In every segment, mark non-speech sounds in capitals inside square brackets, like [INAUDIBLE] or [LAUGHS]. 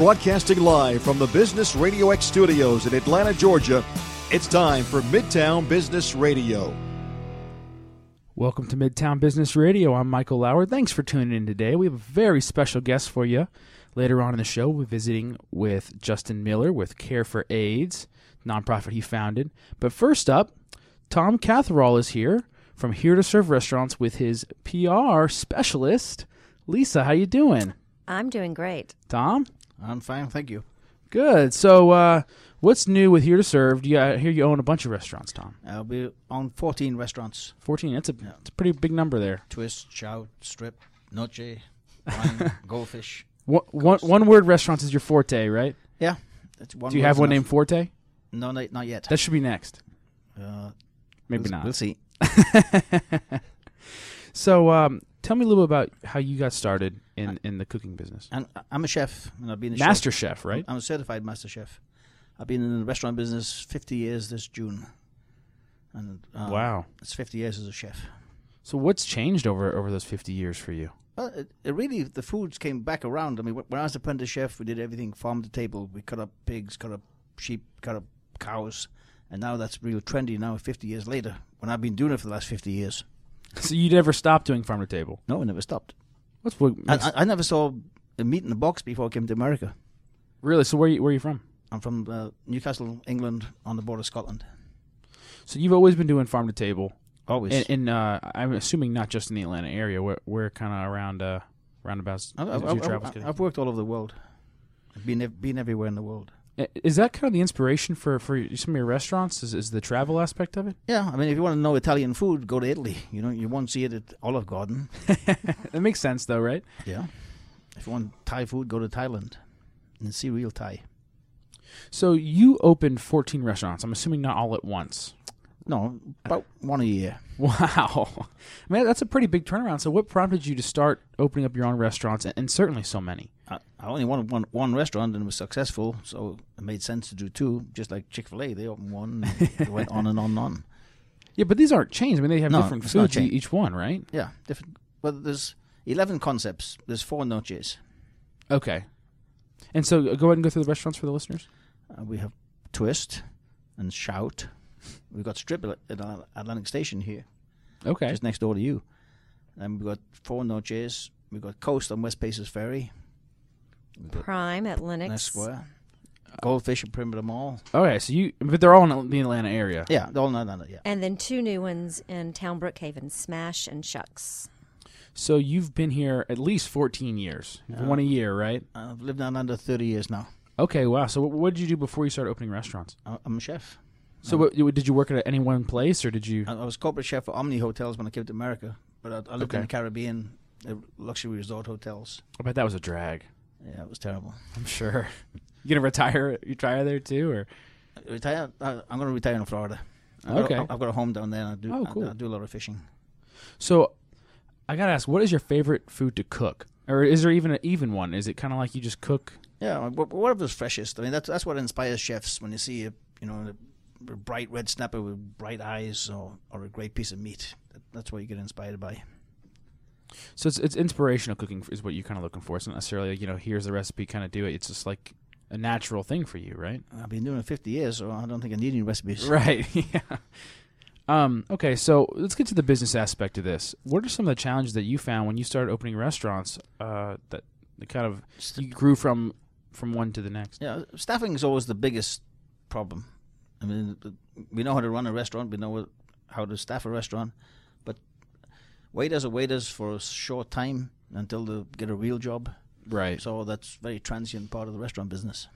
Broadcasting live from the Business Radio X studios in Atlanta, Georgia, it's time for Midtown Business Radio. Welcome to Midtown Business Radio. I'm Michael Lauer. Thanks for tuning in today. We have a very special guest for you. Later on in the show, we're visiting with Justin Miller with Care for AIDS, nonprofit he founded. But first up, Tom Catherall is here from Here to Serve Restaurants with his PR specialist, Lisa. How you doing? I'm doing great. Tom? I'm fine, thank you. Good. So, uh, what's new with Here to Serve? You, I hear you own a bunch of restaurants, Tom. Uh, we own 14 restaurants. 14. That's a, Yeah. that's a pretty big number there. Twist, Shout, Strip, Noche, [LAUGHS] Wine, Goldfish. One, one, one word restaurants is your forte, right? Yeah. That's one Do you have one enough. named Forte? No, not, not yet. That should be next. Uh, Maybe we'll, not. We'll see. [LAUGHS] so, um, tell me a little bit about how you got started in, in the cooking business. And I'm a chef, and I've been a Master chef. chef, right? I'm a certified master chef. I've been in the restaurant business 50 years this June. And uh, Wow. It's 50 years as a chef. So, what's changed over over those fifty years for you? Well, it, it really, the foods came back around. I mean, when I was apprentice chef, we did everything farm to table. We cut up pigs, cut up sheep, cut up cows. And now that's real trendy now, 50 years later, when I've been doing it for the last 50 years. So, you never stopped doing farm to table. No, I never stopped. What's what? I, makes- I, I never saw a meat in the box before I came to America. really? So, where you, where are you from? I'm from uh, Newcastle, England, on the border of Scotland. So, you've always been doing farm to table, Always. and, and uh, I'm assuming not just in the Atlanta area. Where where kind of around uh, roundabouts I've, is I've, I've, I've. I've worked all over the world. I've been, been everywhere in the world. Is that kind of the inspiration for, for some of your restaurants? Is, is the travel aspect of it? Yeah, I mean, if you want to know Italian food, go to Italy. You know, you won't see it at Olive Garden. [LAUGHS] That makes sense, though, right? Yeah. If you want Thai food, go to Thailand and see real Thai. So you opened 14 restaurants. I'm assuming not all at once. No, about one a year. [LAUGHS] Wow, man, that's a pretty big turnaround. So, what prompted you to start opening up your own restaurants, and, and certainly so many? I, I only wanted one, one restaurant and it was successful, so it made sense to do two, just like Chick fil A. They opened one and [LAUGHS] went on and on and on. Yeah, but these aren't chains. I mean, they have No, different it's not foods e- chain. each one, right? Yeah, different. Well, there's 11 concepts, there's four noches. Okay. And so, uh, go ahead and go through the restaurants for the listeners. Uh, we have Twist and Shout. We've got Strip at at Atlantic Station here, Okay. just next door to you. And we've got four noches. We've got Coast on West Paces Ferry. We've got Prime at Lenox. Square. Goldfish at Perimeter Mall. Okay. So you, but they're all in the Atlanta area. Yeah, all no, no, no, yeah. And then two new ones in Town Brookhaven, Smash and Shucks. So you've been here at least 14 years, Yeah. one a year, right? I've lived down under 30 years now. Okay. Wow. So, what, what did you do before you started opening restaurants? I- I'm a chef. So, what, did you work at any one place, or did you? I I was corporate chef for Omni Hotels when I came to America, but I, I lived Okay. in the Caribbean, uh, luxury resort hotels. I bet that was a drag. Yeah, it was terrible. [LAUGHS] I'm sure. You gonna retire? You retire there too, or Retire. I, I'm going to retire in Florida. I've got Okay. a, I've got a home down there. And I do. Oh, cool. I, do a lot of fishing. so? I gotta ask, what is your favorite food to cook, or is there even an even one? Is it kind of like you just cook? Yeah, wh- whatever's freshest. I mean, that's that's what inspires chefs when you see a you know a bright red snapper with bright eyes or or a great piece of meat. That, that's what you get inspired by. So it's it's inspirational cooking is what you're kind of looking for. It's not necessarily you know here's the recipe, kind of do it. It's just like a natural thing for you, right? I've been doing it 50 years, so I don't think I need any recipes. [LAUGHS] Right. [LAUGHS] yeah. Um, okay, so let's get to the business aspect of this. What are some of the challenges that you found when you started opening restaurants uh, that, that kind of you grew from from one to the next? Yeah, staffing is always the biggest problem. I mean, we know how to run a restaurant, we know how to staff a restaurant, but waiters are waiters for a short time until they get a real job. Right. So that's very transient part of the restaurant business.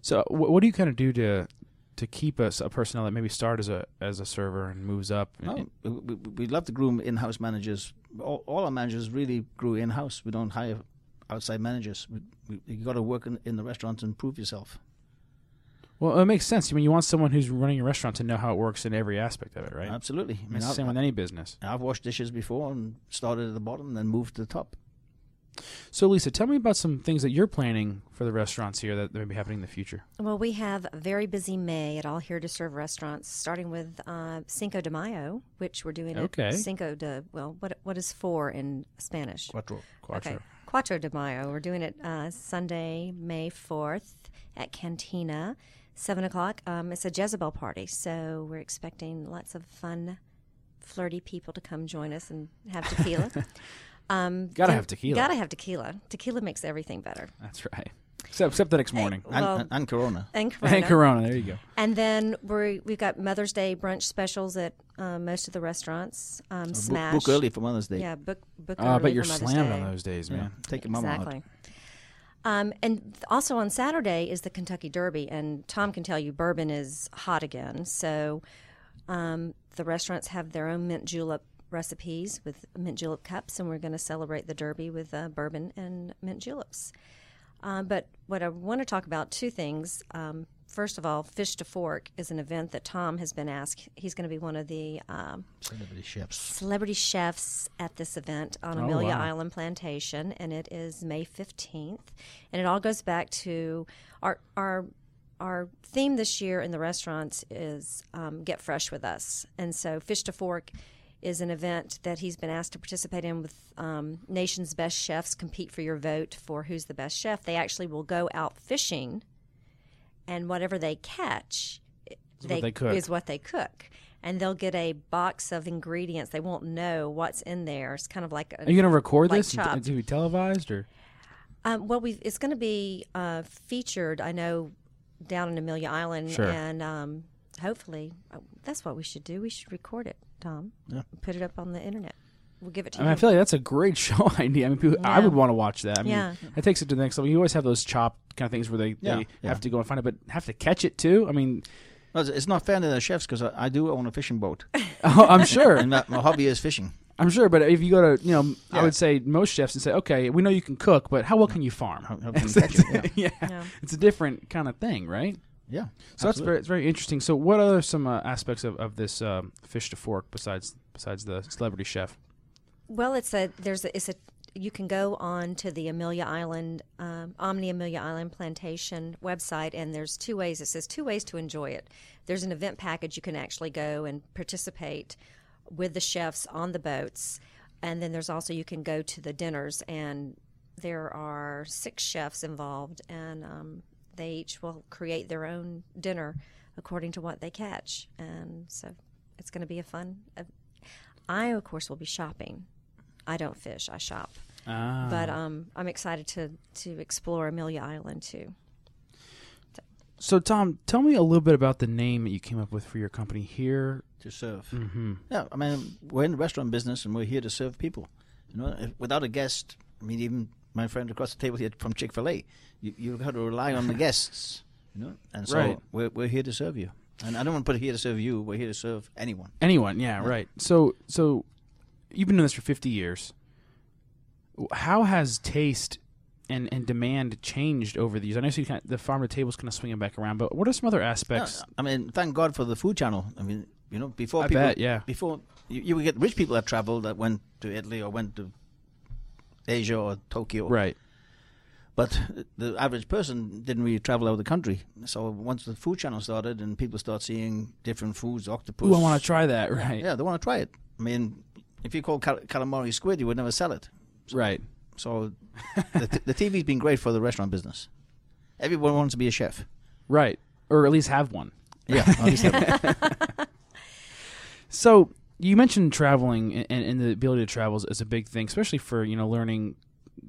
So wh- what do you kind of do to to keep us a personnel that maybe start as a as a server and moves up? No, we, we, love to groom in-house managers. All, all our managers really grew in-house. We don't hire outside managers. We, we, you got to work in, in the restaurant and prove yourself. Well, it makes sense. I mean, you want someone who's running a restaurant to know how it works in every aspect of it, right? Absolutely. I mean, It's the I've, same with any business. I've washed dishes before and started at the bottom and then moved to the top. So, Lisa, tell me about some things that you're planning for the restaurants here that may be happening in the future. Well, we have a very busy May at All Here to Serve restaurants, starting with uh, Cinco de Mayo, which we're doing Okay. at Cinco de, well, what what is four in Spanish? Quattro. Quattro. Okay. Quattro de Mayo. We're doing it uh, Sunday, May 4th at Cantina, 7 o'clock. Um, it's a Jezebel party, so we're expecting lots of fun, flirty people to come join us and have tequila. [LAUGHS] um, Gotta have tequila. Gotta have tequila. Tequila makes everything better. That's right. Except, except the next morning. And, Well- and, and Corona. And [LAUGHS] Corona. And Corona. There you go. And then we we've got Mother's Day brunch specials at um, most of the restaurants. Um, Book, Smash. book early for Mother's Day. Yeah, book book I early bet you're slammed Day. on those days, Yeah. man. Take your mama out. Um, and also on Saturday is the Kentucky Derby, and Tom can tell you bourbon is hot again. So um, the restaurants have their own mint julep recipes with mint julep cups, and we're going to celebrate the Derby with uh, bourbon and mint juleps. Uh, but what I want to talk about two things. Um, first of all, Fish to Fork is an event that Tom has been asked. He's going to be one of the um, Celebrity chefs. celebrity chefs at this event on Oh, Amelia wow. Island Plantation, and it is May fifteenth. And it all goes back to our our our theme this year in the restaurants is um, get fresh with us, and so Fish to Fork is an event that he's been asked to participate in with um, nation's best chefs compete for your vote for who's the best chef. They actually will go out fishing, and whatever they catch, what they cook. is what they cook. And they'll get a box of ingredients. They won't know what's in there. It's kind of like a, Are you going to record like this chopped. t- to be televised or? um, well, we it's going to be uh, featured. I know down in Amelia Island, Sure. and um, hopefully uh, that's what we should do. We should record it, Tom. Yeah. Put it up on the internet. We'll give it to I mean, you. I feel like that's a great [LAUGHS] show idea. I mean, people, I Yeah. would want to watch that. I mean, Yeah. it takes it to the next level. You always have those chopped kind of things where they, Yeah, they yeah. have to go and find it, but have to catch it too. I mean, Well, it's- it's not fair to the chefs because I, I do own a fishing boat, [LAUGHS] oh, I'm sure, and my, my hobby is fishing. I'm sure. But if you go to, you know, I Yeah. would say most chefs and say, okay, we know you can cook, but how well can you farm? How, how [LAUGHS] can you catch it? Yeah, yeah. Yeah. it's a different kind of thing, right? yeah. So that's very, it's very interesting. So, what are some uh, aspects of, of this um, fish to fork besides besides the celebrity chef? Well, it's a there's a it's a you can go on to the Amelia Island um, Omni Amelia Island Plantation website, and there's two ways. It says two ways to enjoy it. There's an event package you can actually go and participate with the chefs on the boats, and then there's also you can go to the dinners, and there are six chefs involved, and um, they each will create their own dinner according to what they catch, and so it's going to be a fun. Uh, I of course will be shopping. I don't fish; I shop. Ah. But um, I'm excited to to explore Amelia Island too. So, Tom, tell me a little bit about the name that you came up with for your company here. to serve. Mm-hmm. Yeah, I mean, we're in the restaurant business and we're here to serve people. You know, if, without a guest, I mean, even my friend across the table here from Chick Fil A, you you've got to rely on the [LAUGHS] guests. You know, and so Right. we're we're here to serve you. And I don't want to put here to serve you. We're here to serve anyone. Anyone, yeah, right. So, so you've been doing this for fifty years. How has taste and, and demand changed over the years? I know you kind of, the farm to table is kind of swinging back around, but what are some other aspects? Yeah, I mean, thank God for the Food Channel. I mean, you know, before I people, bet, yeah. before you, you would get rich people that traveled that went to Italy or went to Asia or Tokyo, Right. But the average person didn't really travel out of the country. So once the Food Channel started and people start seeing different foods, octopus, Ooh, I want to try that. [LAUGHS] Right. yeah, they want to try it. I mean, if you call cal- calamari squid, you would never sell it. Right. So [LAUGHS] the, t- the TV's been great for the restaurant business. Everyone wants to be a chef. Right. Or at least have one. Yeah, at least have- [LAUGHS] So you mentioned traveling and, and the ability to travel is, is a big thing, especially for you know learning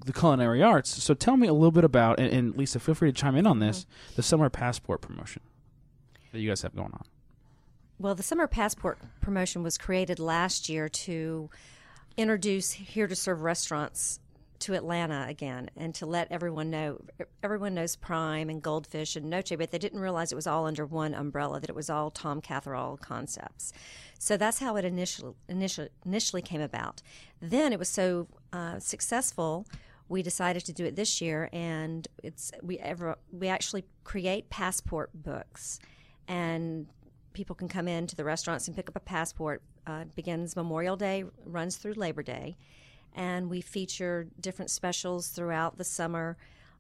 the culinary arts. So tell me a little bit about, and, and Lisa, feel free to chime in on this, mm-hmm. the summer passport promotion that you guys have going on. Well, the summer passport promotion was created last year to introduce here to serve restaurants to Atlanta again and to let everyone know everyone knows Prime and Goldfish and Noche, but they didn't realize it was all under one umbrella, that it was all Tom Catherall concepts. So that's how it initially initially, initially came about. Then it was so uh, successful, we decided to do it this year, and it's we ever we actually create passport books, and people can come in to the restaurants and pick up a passport. Uh, begins Memorial Day, runs through Labor Day, and we feature different specials throughout the summer.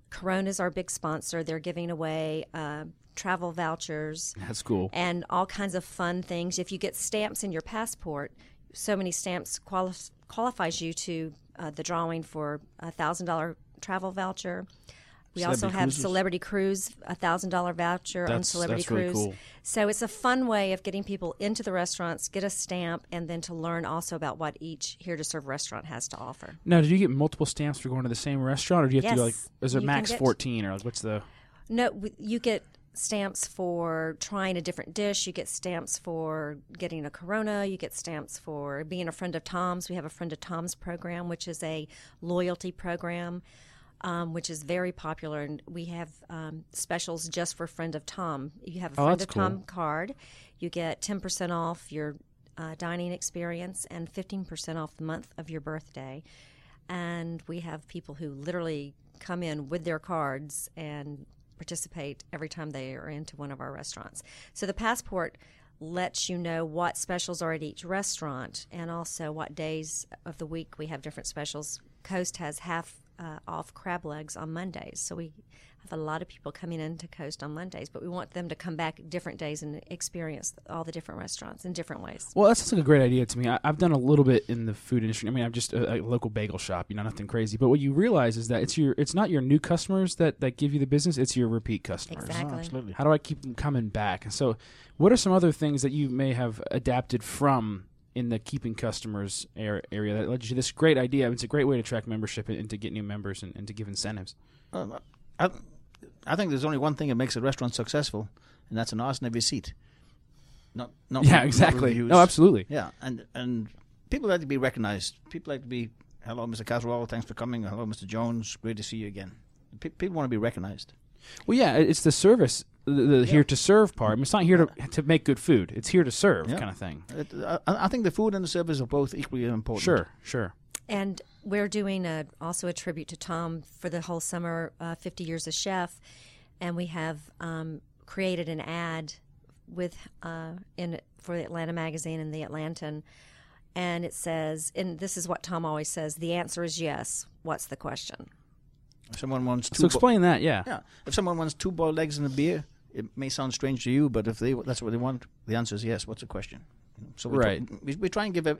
Corona is our big sponsor. They're giving away uh, travel vouchers That's cool. and all kinds of fun things. If you get stamps in your passport, so many stamps quali- qualifies you to uh, the drawing for a thousand dollar travel voucher. We also have cruises. Celebrity Cruise, a thousand dollar voucher on Celebrity that's really Cruise. cool. So it's a fun way of getting people into the restaurants, get a stamp, and then to learn also about what each here to serve restaurant has to offer. Now, did you get multiple stamps for going to the same restaurant, or do you have to go like? Is it max get- fourteen, or like what's the? No, you get stamps for trying a different dish. You get stamps for getting a Corona. You get stamps for being a friend of Tom's. We have a friend of Tom's program, which is a loyalty program, um, which is very popular. And we have um, specials just for friend of Tom. You have a Oh, friend of Tom cool. card. You get ten percent off your uh, dining experience and fifteen percent off the month of your birthday. And we have people who literally come in with their cards and participate every time they are into one of our restaurants. So the passport lets you know what specials are at each restaurant and also what days of the week we have different specials. Coast has half uh, off crab legs on Mondays, so we have a lot of people coming into Coast on Mondays, but we want them to come back different days and experience all the different restaurants in different ways. Well, that sounds like a great idea to me. I, I've done a little bit in the food industry. I mean, I'm just a, a local bagel shop, you know, nothing crazy. But what you realize is that it's your, it's not your new customers that that give you the business; it's your repeat customers. Exactly. Oh, absolutely. How do I keep them coming back? And so, what are some other things that you may have adapted from in the keeping customers area that led you to this great idea? It's a great way to track membership and, and to get new members and, and to give incentives. Um, I, I think there's only one thing that makes a restaurant successful, and that's an every seat. Not, not yeah, exactly. reviews. No, absolutely. Yeah, and and people like to be recognized. People like to be, hello, Mr. Caswell, thanks for coming. Hello, Mr. Jones, great to see you again. Pe- people want to be recognized. Well, yeah, it's the service, the, the here to serve part. I mean, it's not here to to make good food. It's here to serve, Yeah. kind of thing. It, I, I think the food and the service are both equally important. Sure, sure. And we're doing a, also a tribute to Tom for the whole summer, uh, 50 years as chef, and we have um, created an ad with uh, in for the Atlanta Magazine and the Atlantan, and it says, and this is what Tom always says: the answer is yes. What's the question? If someone wants two, So bo- explain that. Yeah. yeah, if someone wants two boiled eggs and a beer, it may sound strange to you, but if they that's what they want, the answer is yes. What's the question? So we Right. Try, we, we try and give a.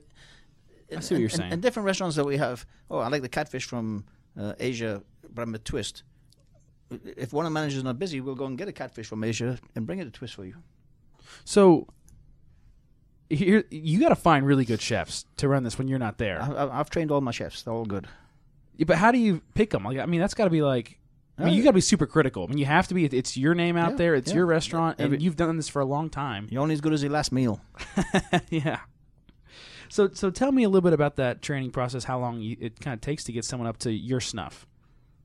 I see what you're in- saying. In different restaurants that we have, oh, I like the catfish from uh, Asia, but I'm a twist. If one of the managers is not busy, we'll go and get a catfish from Asia and bring it a twist for you. So here you got to find really good chefs to run this when you're not there. I, I've trained all my chefs; they're all good. Yeah, but how do you pick them? Like, I mean, that's got to be like. I mean, you got to be super critical. I mean, you have to be. It's your name out Yeah, there. It's yeah. your restaurant, and Every- you've done this for a long time. You're only as good as your last meal. [LAUGHS] yeah. So, so tell me a little bit about that training process. How long you, it kind of takes to get someone up to your snuff?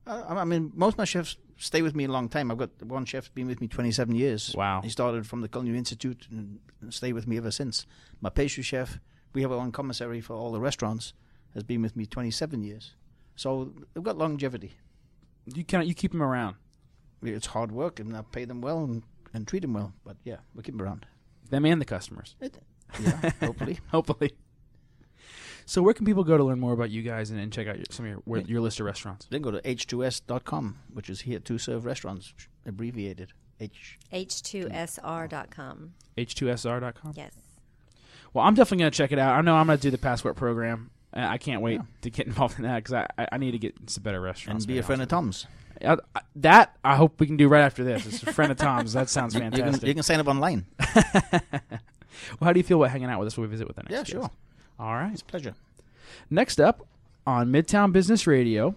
I I mean, most of my chefs stay with me a long time. I've got one chef's been with me 27 years. Wow. He started from the Culinary Institute and and stayed with me ever since. My pastry chef, we have our own commissary for all the restaurants, has been with me 27 years. So they've got longevity. You kind of you keep them around. It's hard work, and I pay them well and, and treat them well. But yeah, we keep them around. Them and the customers, It, yeah, hopefully. [LAUGHS] hopefully. So, where can people go to learn more about you guys and, and check out your, some of your where, your list of restaurants? Then go to h2s.com, which is here to serve restaurants, abbreviated. H. H2SR.com. H2SR.com. Yes. Well, I'm definitely going to check it out. I know I'm going to do the passport program. I can't wait Yeah. to get [LAUGHS] involved in that because I, I, I need to get some better restaurants. And be a friend of Tom's. you. Uh, that I hope we can do right after this. It's a friend of Tom's. That sounds [LAUGHS] You can, fantastic. you can sign up online. [LAUGHS] well, how do you feel about hanging out with us when we visit with the next Yeah, guest? sure. All right. It's a pleasure. Next up on Midtown Business Radio,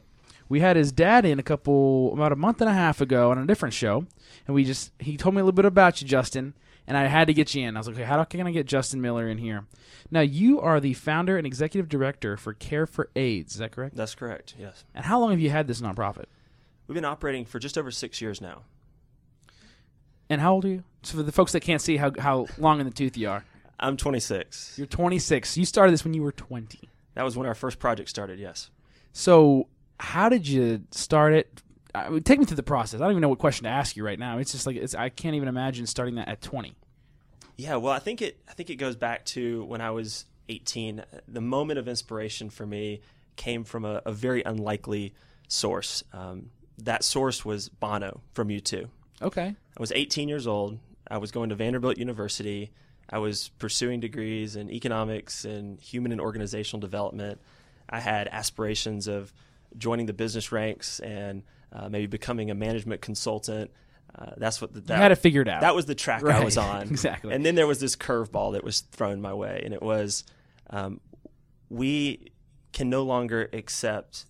we had his dad in a couple about a month and a half ago on a different show, and we just he told me a little bit about you, Justin, and I had to get you in. I was like, okay, how can I get Justin Miller in here? Now you are the founder and executive director for Care for AIDS. Is that correct? That's correct. Yes, And how long have you had this nonprofit? we've been operating for just over six years now. And how old are you? So for the folks that can't see how how long in the tooth you are, I'm 26. you're 26. You started this when you were 20. That was when our first project started. Yes. So, how did you start it? I mean, take me through the process. I don't even know what question to ask you right now. It's just like it's, I can't even imagine starting that at 20. Yeah. Well, I think it. I think it goes back to when I was 18. The moment of inspiration for me came from a, a very unlikely source. Um, that source was Bono from U2. Okay. I was 18 years old. I was going to Vanderbilt University. I was pursuing degrees in economics and human and organizational development. I had aspirations of joining the business ranks and uh, maybe becoming a management consultant. Uh, that's what the, that, you had it figured out. That was the track Right. I was [LAUGHS] on. Exactly. And then there was this curveball that was thrown my way, and it was um, we can no longer accept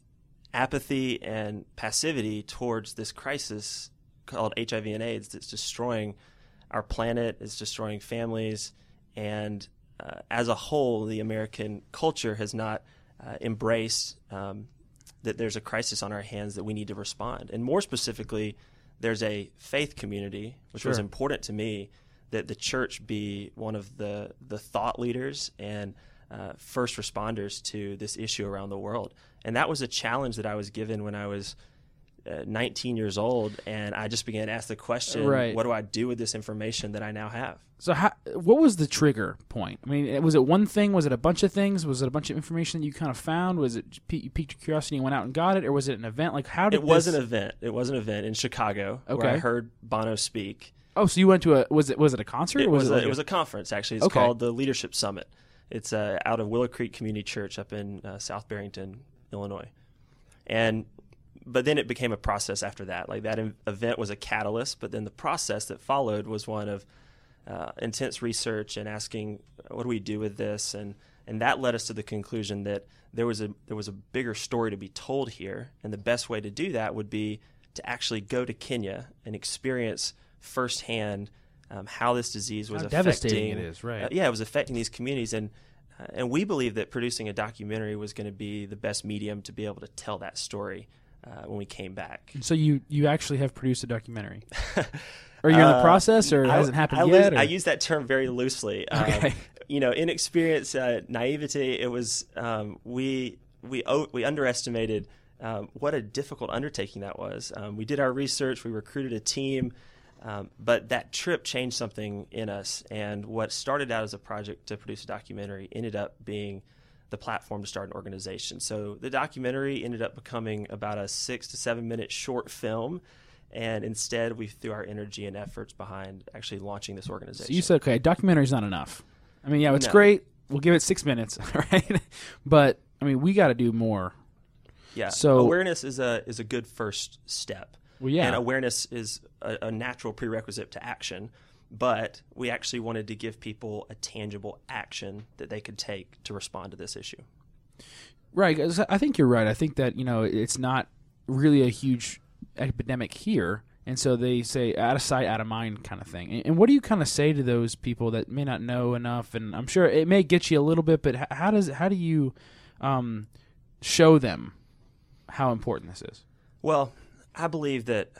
apathy and passivity towards this crisis called HIV and AIDS that's destroying our planet, it's destroying families, and uh, as a whole, the American culture has not uh, embraced um, that there's a crisis on our hands that we need to respond. And more specifically, there's a faith community, which was important to me, that the church be one of the, the thought leaders and uh, first responders to this issue around the world. And that was a challenge that I was given when I was uh, 19 years old, and I just began to ask the question, Right. what do I do with this information that I now have? So, how, what was the trigger point? I mean, was it one thing? Was it a bunch of things? Was it a bunch of information that you kind of found? Was it you piqued your curiosity and went out and got it, or was it an event? Like, how did It was this- an event. It was an event in Chicago where I heard Bono speak. Oh, so you went to a was it was it a concert? It or was, it a, like it was a conference actually. It's Okay. called the Leadership Summit. It's uh, out of Willow Creek Community Church up in uh, South Barrington, Illinois, and but then it became a process after that. Like that event was a catalyst, but then the process that followed was one of uh, intense research and asking, what do we do with this? And and that led us to the conclusion that there was a there was a bigger story to be told here, and the best way to do that would be to actually go to Kenya and experience firsthand um, how this disease was How affecting. devastating it is, right. uh, yeah, it was affecting these communities, and uh, and we believe that producing a documentary was going to be the best medium to be able to tell that story uh, when we came back. So you you actually have produced a documentary? [LAUGHS] Are you in the Uh, process, or it I- hasn't happened I, yet? lose- I use that term very loosely. [LAUGHS] Um, You know, inexperience, uh, naivety. It was um, we we o- we underestimated um, what a difficult undertaking that was. Um, we did our research. We recruited a team. Um, but that trip changed something in us, and what started out as a project to produce a documentary ended up being the platform to start an organization. So the documentary ended up becoming about a six to seven minute short film, and instead we threw our energy and efforts behind actually launching this organization. So you said, okay, documentary's not enough. I mean, yeah, it's No. great. We'll give it six minutes, [LAUGHS] right? But I mean, we got to do more. yeah. so- awareness is a is a good first step. Well, yeah. and awareness is a, a natural prerequisite to action. But we actually wanted to give people a tangible action that they could take to respond to this issue. Right. I think you're right. I think that you know it's not really a huge epidemic here, and so they say out of sight, out of mind kind of thing. And, what do you kind of say to those people that may not know enough? And I'm sure it may get you a little bit, but how does how do you um, show them how important this is? Well, I believe that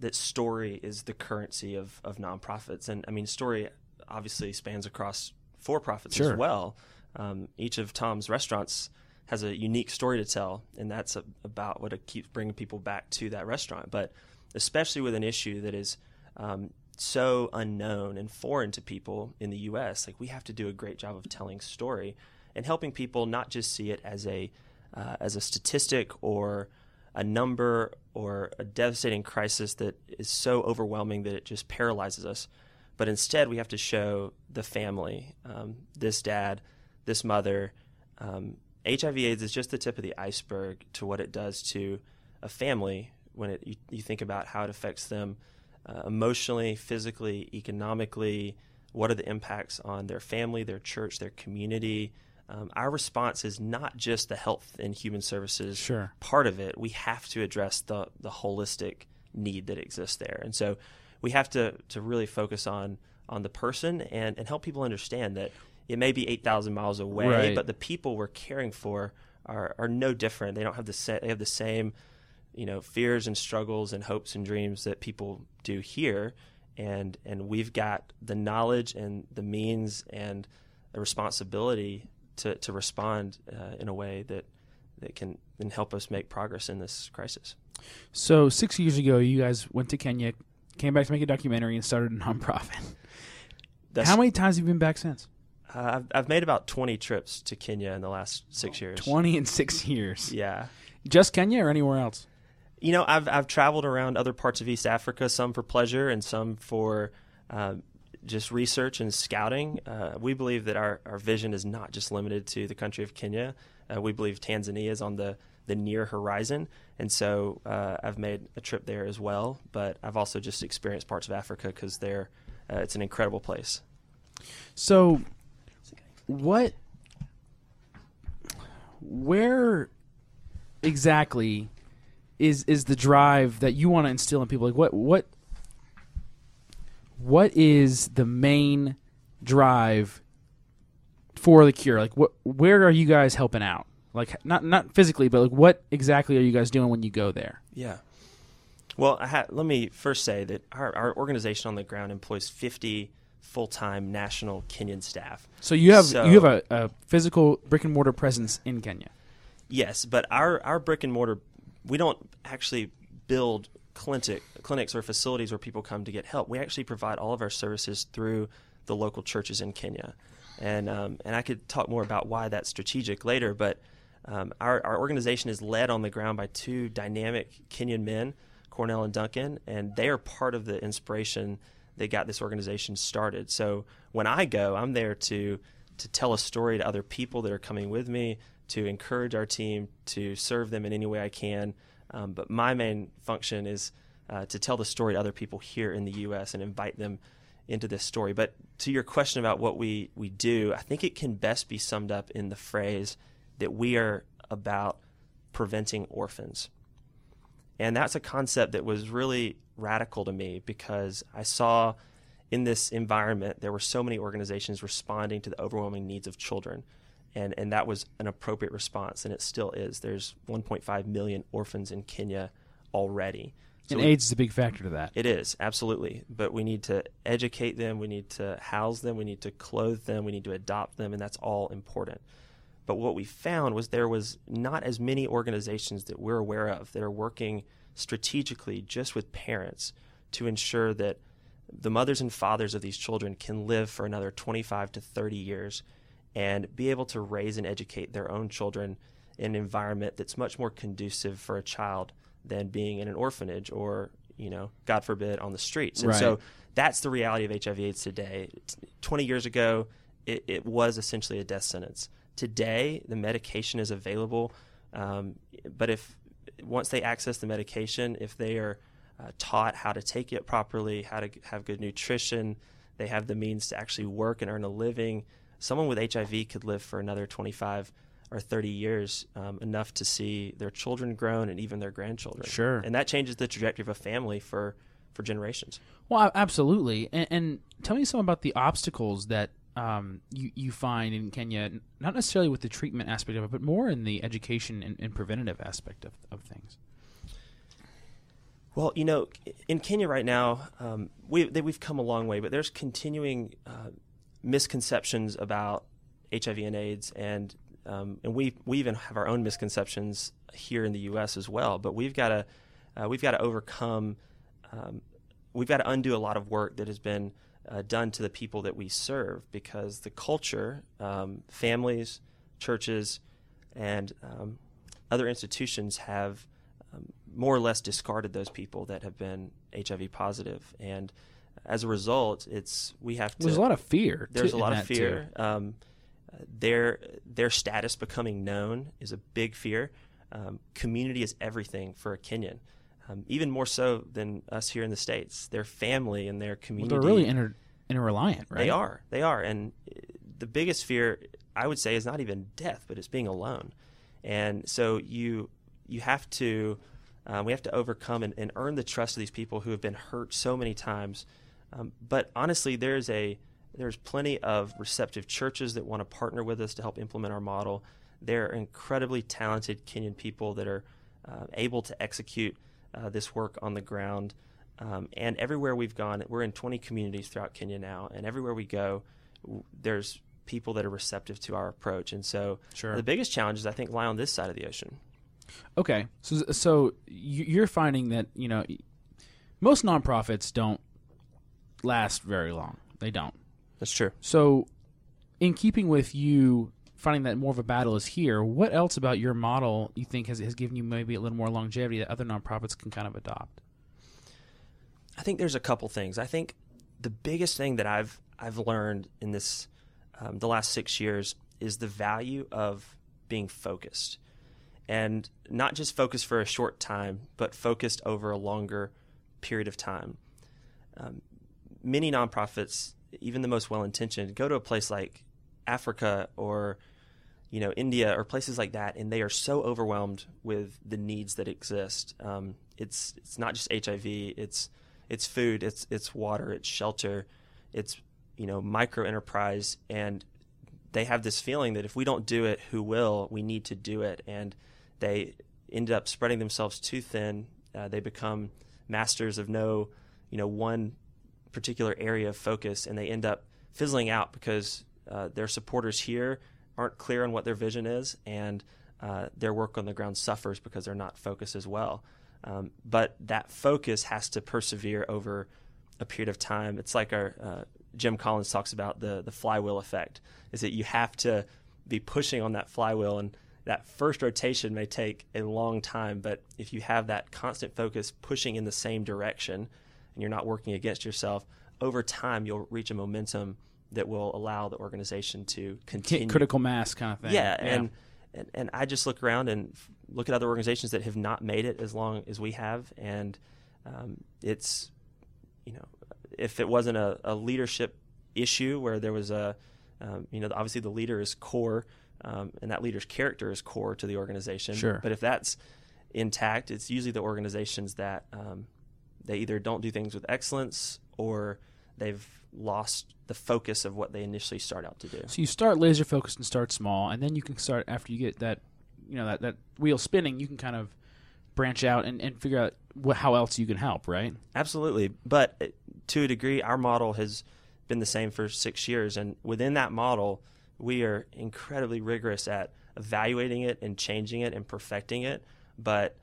that story is the currency of, of nonprofits, and I mean, story obviously spans across for profits Sure. as well. Um, each of Tom's restaurants has a unique story to tell, and that's a, about what it keeps bringing people back to that restaurant. But especially with an issue that is um, so unknown and foreign to people in the U.S., like we have to do a great job of telling story and helping people not just see it as a uh, as a statistic or a number or a devastating crisis that is so overwhelming that it just paralyzes us. But instead, we have to show the family, um, this dad, this mother. Um, HIV/AIDS is just the tip of the iceberg to what it does to a family when it, you, you think about how it affects them uh, emotionally, physically, economically. What are the impacts on their family, their church, their community? Um, our response is not just the health and human services Sure. part of it. We have to address the the holistic need that exists there, and so we have to to really focus on on the person and and help people understand that it may be eight thousand miles away, Right. but the people we're caring for are are no different. They don't have the sa- they have the same you know fears and struggles and hopes and dreams that people do here and and we've got the knowledge and the means and the responsibility to, to respond uh, in a way that that can, can help us make progress in this crisis. So six years ago, you guys went to Kenya, came back to make a documentary, and started a [LAUGHS] nonprofit. That's, How many times have you been back since? Uh, I've, I've made about 20 trips to Kenya in the last six years. Twenty in six years. Yeah. Just Kenya or anywhere else? You know, I've I've traveled around other parts of East Africa, some for pleasure and some for uh, just research and scouting. Uh, we believe that our, our vision is not just limited to the country of Kenya. Uh, we believe Tanzania is on the the near horizon, and so uh, I've made a trip there as well. But I've also just experienced parts of Africa because there, uh, it's an incredible place. So, what, where exactly is is the drive that you want to instill in people? Like, what what what is the main drive for the cure? Like, what where are you guys helping out? Like, not not physically, but like, what exactly are you guys doing when you go there? Yeah. Well, ha- let me first say that our, our organization on the ground employs 50 full-time national Kenyan staff. So you have So- you have a, a physical brick and mortar presence in Kenya. Yes, but our, our brick and mortar, we don't actually build clinic, clinics or facilities where people come to get help. We actually provide all of our services through the local churches in Kenya. And, um, and I could talk more about why that's strategic later, but um, our, our organization is led on the ground by two dynamic Kenyan men, Cornell and Duncan, and they are part of the inspiration that got this organization started. So when I go, I'm there to to tell a story to other people that are coming with me, to encourage our team, to serve them in any way I can. Um, but my main function is uh, to tell the story to other people here in the U.S. and invite them into this story. But to your question about what we, we do, I think it can best be summed up in the phrase that we are about preventing orphans. And that's a concept that was really radical to me because I saw in this environment there were so many organizations responding to the overwhelming needs of children. And, and that was an appropriate response, and it still is. There's 1.5 million orphans in Kenya already. So and we- AIDS is a big factor to that. it is absolutely, but we need to educate them. We need to house them. We need to clothe them. We need to adopt them, and that's all important. But what we found was there was not as many organizations that we're aware of that are working strategically just with parents to ensure that the mothers and fathers of these children can live for another 25 to 30 years and be able to raise and educate their own children in an environment that's much more conducive for a child than being in an orphanage or, you know, God forbid, on the streets. And Right. so that's the reality of HIV/AIDS today. T- 20 years ago, it, it was essentially a death sentence. Today, the medication is available, um, but if once they access the medication, if they are uh, taught how to take it properly, how to have good nutrition, they have the means to actually work and earn a living. Someone with HIV could live for another 25 or 30 years, um, enough to see their children grown and even their grandchildren. Sure. And that changes the trajectory of a family for, for generations. Well, absolutely. And, and tell me some about the obstacles that um, you you find in Kenya, not necessarily with the treatment aspect of it, but more in the education and, and preventative aspect of, of things. Well, you know, in Kenya right now, um, we they, we've come a long way, but there's continuing uh, misconceptions about HIV and AIDS, and um, and we we even have our own misconceptions here in the U.S. as well. But we've got to uh, we've got to overcome. Um, we've got to undo a lot of work that has been uh, done to the people that we serve because the culture, um, families, churches, and um, other institutions have um, more or less discarded those people that have been HIV positive, and as a result, it's we have to. There's a lot of fear. There's too, a lot of fear. Um, their their status becoming known is a big fear. Um, community is everything for a Kenyan, um, even more so than us here in the states. Their family and their Well, community. they're really inter interreliant, right? They are. They are. And uh, the biggest fear, I would say, is not even death, but it's being alone. And so you you have to um, we have to overcome and, and earn the trust of these people who have been hurt so many times. Um, but honestly, there's a there's plenty of receptive churches that want to partner with us to help implement our model. They're incredibly talented Kenyan people that are uh, able to execute uh, this work on the ground. Um, and everywhere we've gone, we're in 20 communities throughout Kenya now, and everywhere we go, w- there's people that are receptive to our approach. And so Sure. the biggest challenges, I think, lie on this side of the ocean. Okay, so so you- you're finding that you know most nonprofits don't last very long. They don't. That's true. So, in keeping with you finding that more of a battle is here, what else about your model you think has, has given you maybe a little more longevity that other nonprofits can kind of adopt? I think there's a couple things. I think the biggest thing that I've I've learned in this um, the last six years is the value of being focused. And not just focused for a short time, but focused over a longer period of time. Um, many nonprofits, even the most well intentioned, go to a place like Africa or you know India or places like that, and they are so overwhelmed with the needs that exist. Um, it's it's not just HIV. It's it's food. It's it's water. It's shelter. It's you know micro enterprise, and they have this feeling that if we don't do it, who will? We need to do it, and they end up spreading themselves too thin. Uh, they become masters of no, you know, one particular area of focus, and they end up fizzling out because uh, their supporters here aren't clear on what their vision is, and uh, their work on the ground suffers because they're not focused as well. Um, but that focus has to persevere over a period of time. It's like our uh, Jim Collins talks about the the flywheel effect. Is that you have to be pushing on that flywheel, and that first rotation may take a long time. But if you have that constant focus pushing in the same direction, and you're not working against yourself, over time you'll reach a momentum that will allow the organization to continue. Critical mass kind of thing. Yeah, yeah. And, and and I just look around and look at other organizations that have not made it as long as we have, and um, it's you know if it wasn't a, a, leadership issue where there was a um, you know obviously the leader is core um, and that leader's character is core to the organization. Sure. But if that's intact, it's usually the organizations that um, they either don't do things with excellence or they've lost the focus of what they initially start out to do. So you start laser focused and start small, and then you can start after you get that, you know, that, that wheel spinning. You can kind of branch out and, and figure out what, how else you can help, right? Absolutely, but uh, to a degree, our model has been the same for six years, and within that model, we are incredibly rigorous at evaluating it and changing it and perfecting it. But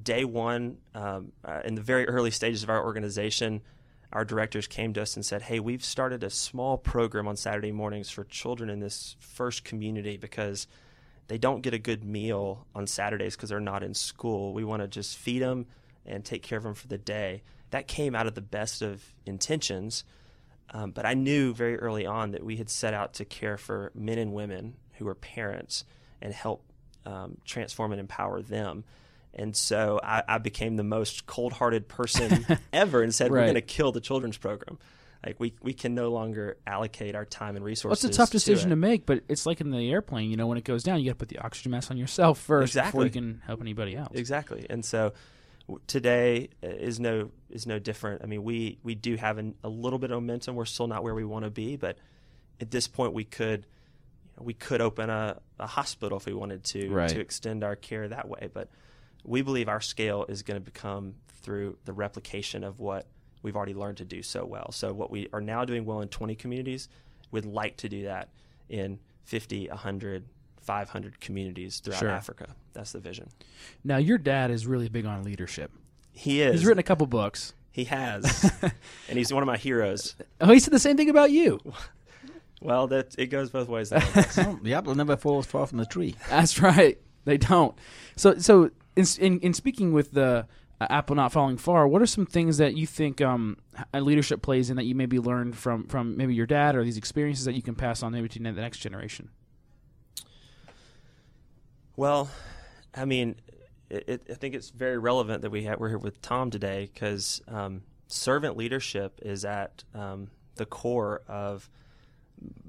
day one, um, uh, in the very early stages of our organization, our directors came to us and said, Hey, we've started a small program on Saturday mornings for children in this first community because they don't get a good meal on Saturdays because they're not in school. We want to just feed them and take care of them for the day. That came out of the best of intentions. Um, but I knew very early on that we had set out to care for men and women who are parents and help um, transform and empower them. And so I, I became the most cold hearted person [LAUGHS] ever and said, right. We're going to kill the children's program. Like we, we can no longer allocate our time and resources. Well, it's a tough decision to, to, make, but it's like in the airplane. You know, when it goes down, you got to put the oxygen mask on yourself first exactly. before you can help anybody else. Exactly. And so today is no is no different. I mean, we we do have an, a little bit of momentum. We're still not where we want to be, but at this point, we could you know, we could open a, a hospital if we wanted to right. to extend our care that way. But we believe our scale is going to become through the replication of what we've already learned to do so well. So what we are now doing well in 20 communities, we'd like to do that in 50, 100, 500 communities throughout sure. Africa. That's the vision. Now, your dad is really big on leadership. He is. He's written a couple books. He has, [LAUGHS] and he's one of my heroes. Oh, he said the same thing about you. Well, that it goes both ways. the apple never falls far from the tree. That's right. They don't. So, so in in, in speaking with the uh, apple not falling far, what are some things that you think um, leadership plays in that you maybe learned from from maybe your dad or these experiences that you can pass on maybe to the next generation? Well, I mean, it, it, I think it's very relevant that we have, we're here with Tom today because um, servant leadership is at um, the core of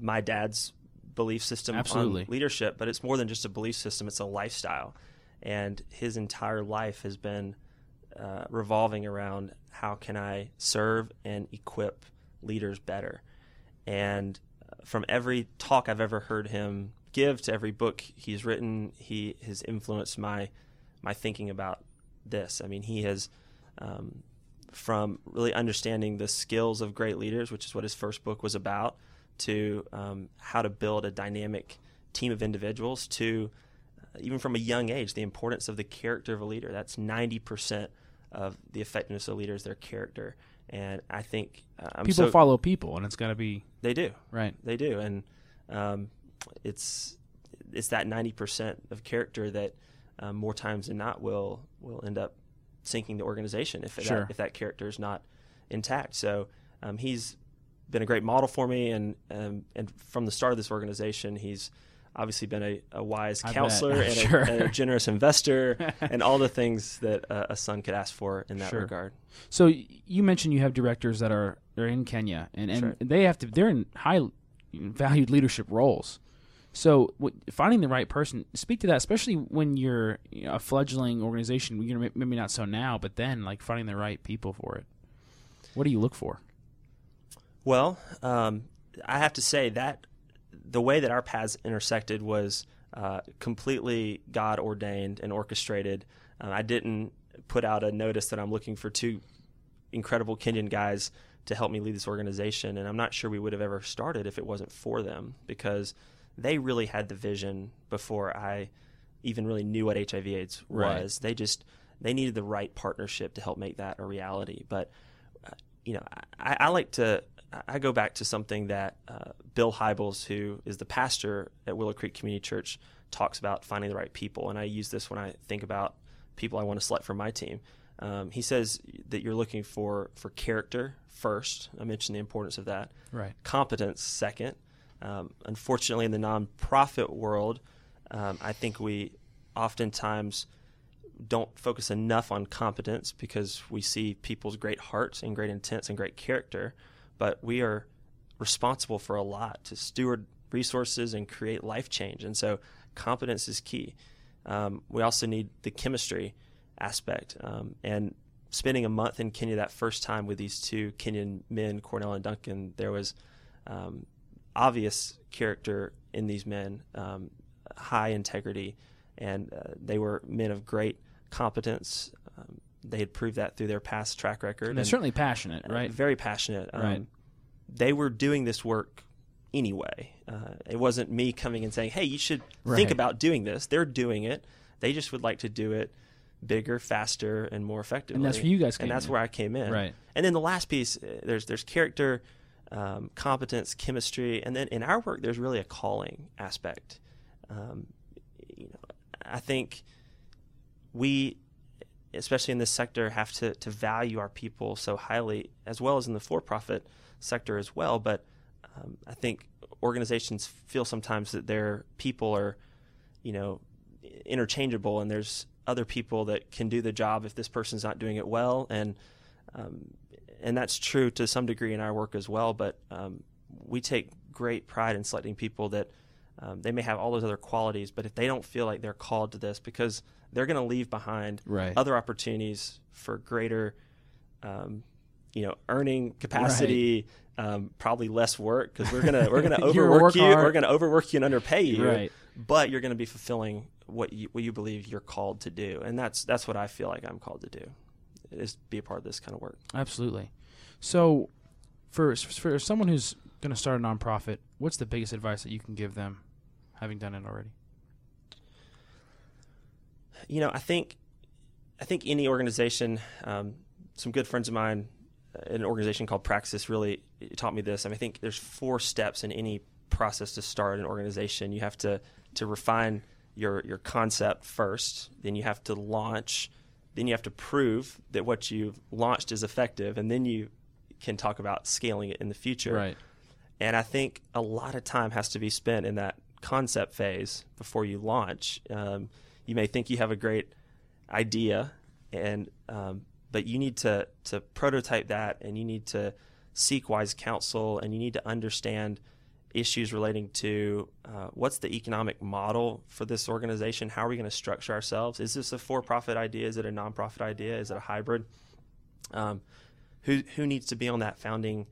my dad's belief system Absolutely. on leadership. But it's more than just a belief system; it's a lifestyle, and his entire life has been uh, revolving around how can I serve and equip leaders better. And uh, from every talk I've ever heard him give to every book he's written, he has influenced my my thinking about this. I mean, he has um, from really understanding the skills of great leaders, which is what his first book was about, to um, how to build a dynamic team of individuals, to even from a young age, the importance of the character of a leader. That's ninety percent of the effectiveness of leaders, their character. And I think uh, people so, follow people, and it's got to be they do right. They do, and um, it's it's that ninety percent of character that um, more times than not will will end up sinking the organization if sure. that, if that character is not intact. So um, he's been a great model for me, and um, and from the start of this organization, he's obviously been a, a wise counselor [LAUGHS] and, Sure. a, a generous investor, [LAUGHS] and all the things that a, a son could ask for in that Sure. regard. So you mentioned you have directors that are are in Kenya, and and right. they have to they're in high valued leadership roles. So finding the right person, speak to that, especially when you're you know, a fledgling organization. You know, maybe not so now, but then like finding the right people for it. What do you look for? Well, um, I have to say that the way that our paths intersected was uh, completely God ordained and orchestrated. Uh, I didn't put out a notice that I'm looking for two incredible Kenyan guys to help me lead this organization, and I'm not sure we would have ever started if it wasn't for them because they really had the vision before I even really knew what HIV/AIDS Right. was. They just they needed the right partnership to help make that a reality. But uh, you know, I, I like to. I go back to something that uh, Bill Hybels, who is the pastor at Willow Creek Community Church, talks about finding the right people, and I use this when I think about people I want to select for my team. Um, he says that you're looking for for character first. I mentioned the importance of that. Right. Competence second. Um, unfortunately, in the nonprofit world, um, I think we oftentimes don't focus enough on competence because we see people's great hearts and great intents and great character, but we are responsible for a lot to steward resources and create life change. And so, competence is key. Um, we also need the chemistry aspect. Um, and spending a month in Kenya that first time with these two Kenyan men, Cornell and Duncan, there was um, obvious character in these men, um, high integrity, and uh, they were men of great competence. They had proved that through their past track record. And they're and, certainly passionate, uh, right? very passionate. Um, Right. They were doing this work anyway. Uh, it wasn't me coming and saying, "Hey, you should Right. think about doing this." They're doing it. They just would like to do it bigger, faster, and more effectively. And that's where you guys came And that's in. where I came in. Right. And then the last piece, uh, there's there's character, um, competence, chemistry, and then in our work, there's really a calling aspect. Um, you know, I think we, especially in this sector, have to to value our people so highly, as well as in the for-profit sector as well. But um, I think organizations feel sometimes that their people are, you know, interchangeable, and there's other people that can do the job if this person's not doing it well, and um, and that's true to some degree in our work as well. But um, we take great pride in selecting people that um, they may have all those other qualities, but if they don't feel like they're called to this, because they're going to leave behind Right. other opportunities for greater, um, you know, earning capacity. Um, probably less work because we're [LAUGHS] gonna we're gonna overwork you. hard. We're gonna overwork you and underpay you. Right. But you're gonna be fulfilling what you what you believe you're called to do, and that's that's what I feel like I'm called to do, is be a part of this kind of work. Absolutely. So, for for someone who's going to start a nonprofit, what's the biggest advice that you can give them, having done it already? you know, I think, I think any organization, um, some good friends of mine, uh, an organization called Praxis really taught me this. I mean, I think there's four steps in any process to start an organization. You have to to refine your your concept first, then you have to launch, then you have to prove that what you've launched is effective, and then you can talk about scaling it in the future. Right. And I think a lot of time has to be spent in that concept phase before you launch. Um, you may think you have a great idea, and um, but you need to to prototype that, and you need to seek wise counsel, and you need to understand issues relating to uh, what's the economic model for this organization? How are we going to structure ourselves? Is this a for-profit idea? Is it a nonprofit idea? Is it a hybrid? Um, who who needs to be on that founding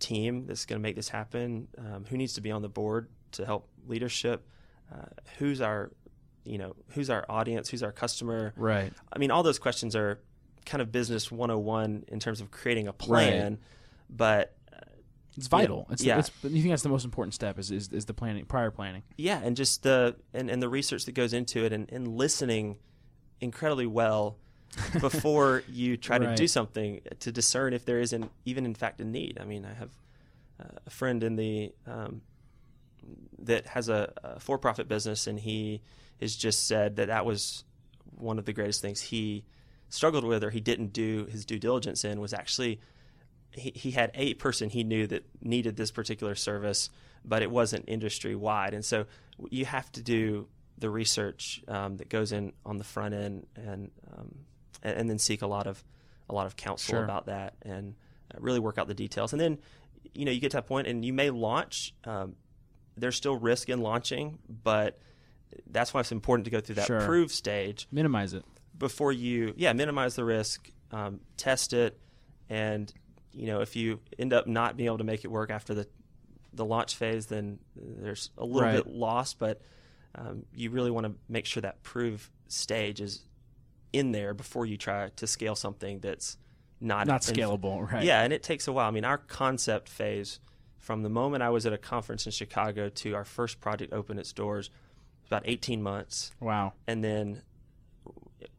team that's going to make this happen? Um, who needs to be on the board to help leadership? Uh, who's our you know who's our audience? Who's our customer? Right. I mean, all those questions are kind of business 101 in terms of creating a plan, but It's vital. It's, yeah. it's you think that's the most important step is, is is the planning, prior planning. yeah, and just the and, and the research that goes into it, and, and listening incredibly well [LAUGHS] before you try to do something to discern if there isn't even in fact a need. I mean, I have uh, a friend in the um, that has a, a for-profit business, and he has just said that that was one of the greatest things he struggled with, or he didn't do his due diligence in, was actually he, he had a person he knew that needed this particular service, but it wasn't industry wide. And so you have to do the research um, that goes in on the front end and, um, and and then seek a lot of a lot of counsel Sure. about that and uh, really work out the details. And then you know you get to that point and you may launch. Um, there's still risk in launching, but that's why it's important to go through that Sure. prove stage Minimize it. before you yeah minimize the risk um, test it and you know if you end up not being able to make it work after the the launch phase then there's a little Right. bit lost but um, you really want to make sure that prove stage is in there before you try to scale something that's not Not in- scalable, right? yeah and it takes a while i mean our concept phase from the moment i was at a conference in chicago to our first project open its doors about 18 months Wow. and then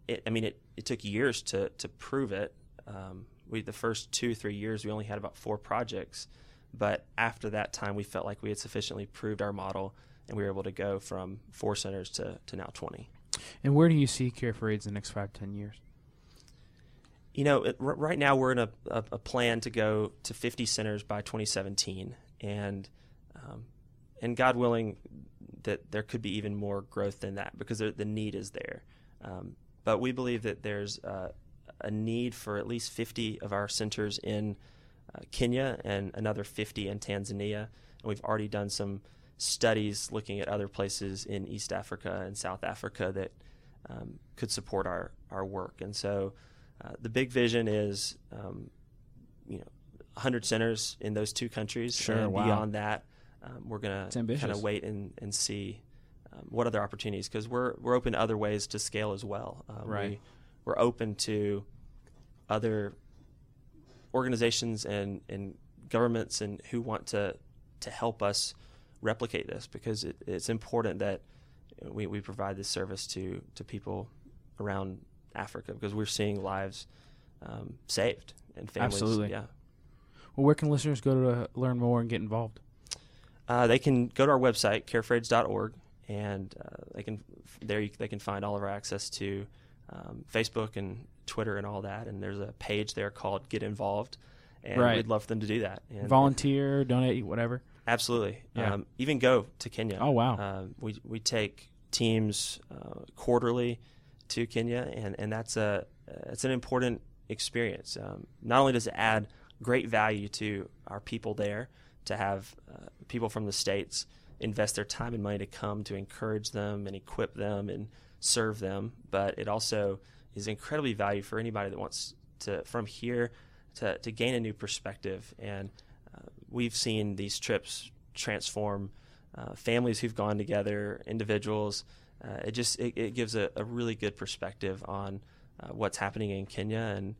it, I mean, it, it took years to to prove it. Um, we the first two three years we only had about four projects, but after that time we felt like we had sufficiently proved our model, and we were able to go from four centers to, to now twenty. And where do you see Care for AIDS in the next five, ten years? You know, it, r- right now we're in a, a, a plan to go to 50 centers by 2017, and um, and God willing, that there could be even more growth than that because the need is there. Um, but we believe that there's uh, a need for at least 50 of our centers in uh, Kenya and another 50 in Tanzania, and we've already done some studies looking at other places in East Africa and South Africa that um, could support our our work. And so. Uh, the big vision is, um, you know, 100 centers in those two countries. Sure, and wow. beyond that, um, we're going to kind of wait and, and see um, what other opportunities because we're we're open to other ways to scale as well. Um, Right. We, we're open to other organizations and, and governments and who want to to help us replicate this because it, it's important that we, we provide this service to, to people around Africa because we're seeing lives um, saved and families. Absolutely. Yeah. Well, where can listeners go to uh, learn more and get involved? Uh, they can go to our website, careforaids.org, and uh, they can there you, they can find all of our access to um, Facebook and Twitter and all that. And there's a page there called Get Involved, and Right. we'd love for them to do that. And Volunteer, donate, whatever. Absolutely. Yeah. Um, even go to Kenya. Oh, wow. Um, we we take teams uh, quarterly to Kenya, and, and that's a it's an important experience. Um, not only does it add great value to our people there to have uh, people from the states invest their time and money to come to encourage them and equip them and serve them, but it also is incredibly valuable for anybody that wants to from here to, to gain a new perspective and uh, we've seen these trips transform uh, families who've gone together, individuals. Uh, it just it, it gives a, a really good perspective on uh, what's happening in Kenya, and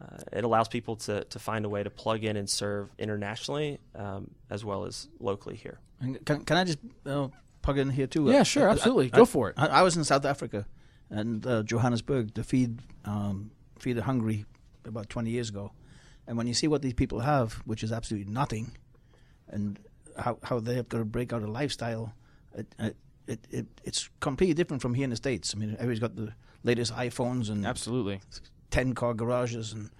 uh, it allows people to, to find a way to plug in and serve internationally um, as well as locally here. And Can, can I just uh, plug in here too? Yeah, Uh, sure, I- absolutely. I- Go for it. I, I was in South Africa and uh, Johannesburg to feed um, feed the hungry about 20 years ago, and when you see what these people have, which is absolutely nothing, and how how they've got to break out a lifestyle, it, it, it, it it's completely different from here in the states. I mean, everybody's got the latest iPhones and Absolutely. 10 car garages and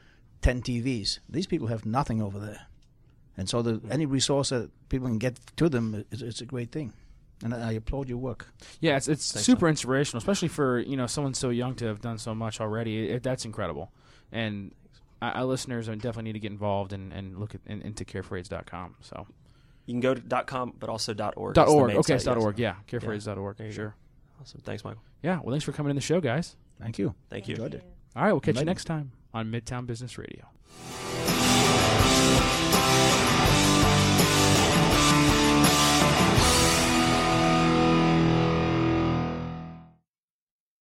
10 TVs. These people have nothing over there. And so the, any resource that people can get to them is, is a great thing. And I, applaud your work. Yeah, it's it's Thanks, super inspirational, especially for you know someone so young to have done so much already. It, that's incredible, and our, listeners definitely need to get involved and, and look at in, into careforaids.com. So You can go to .com, but also .org. dot is the org. main Okay, site, it's yes. org. Yeah, careforaids.org. There you Sure. Awesome. Thanks, Michael. Yeah. Well, thanks for coming in the show, guys. Thank you. Thank you. Enjoyed it. All right, we'll catch you next time on Midtown Business Radio.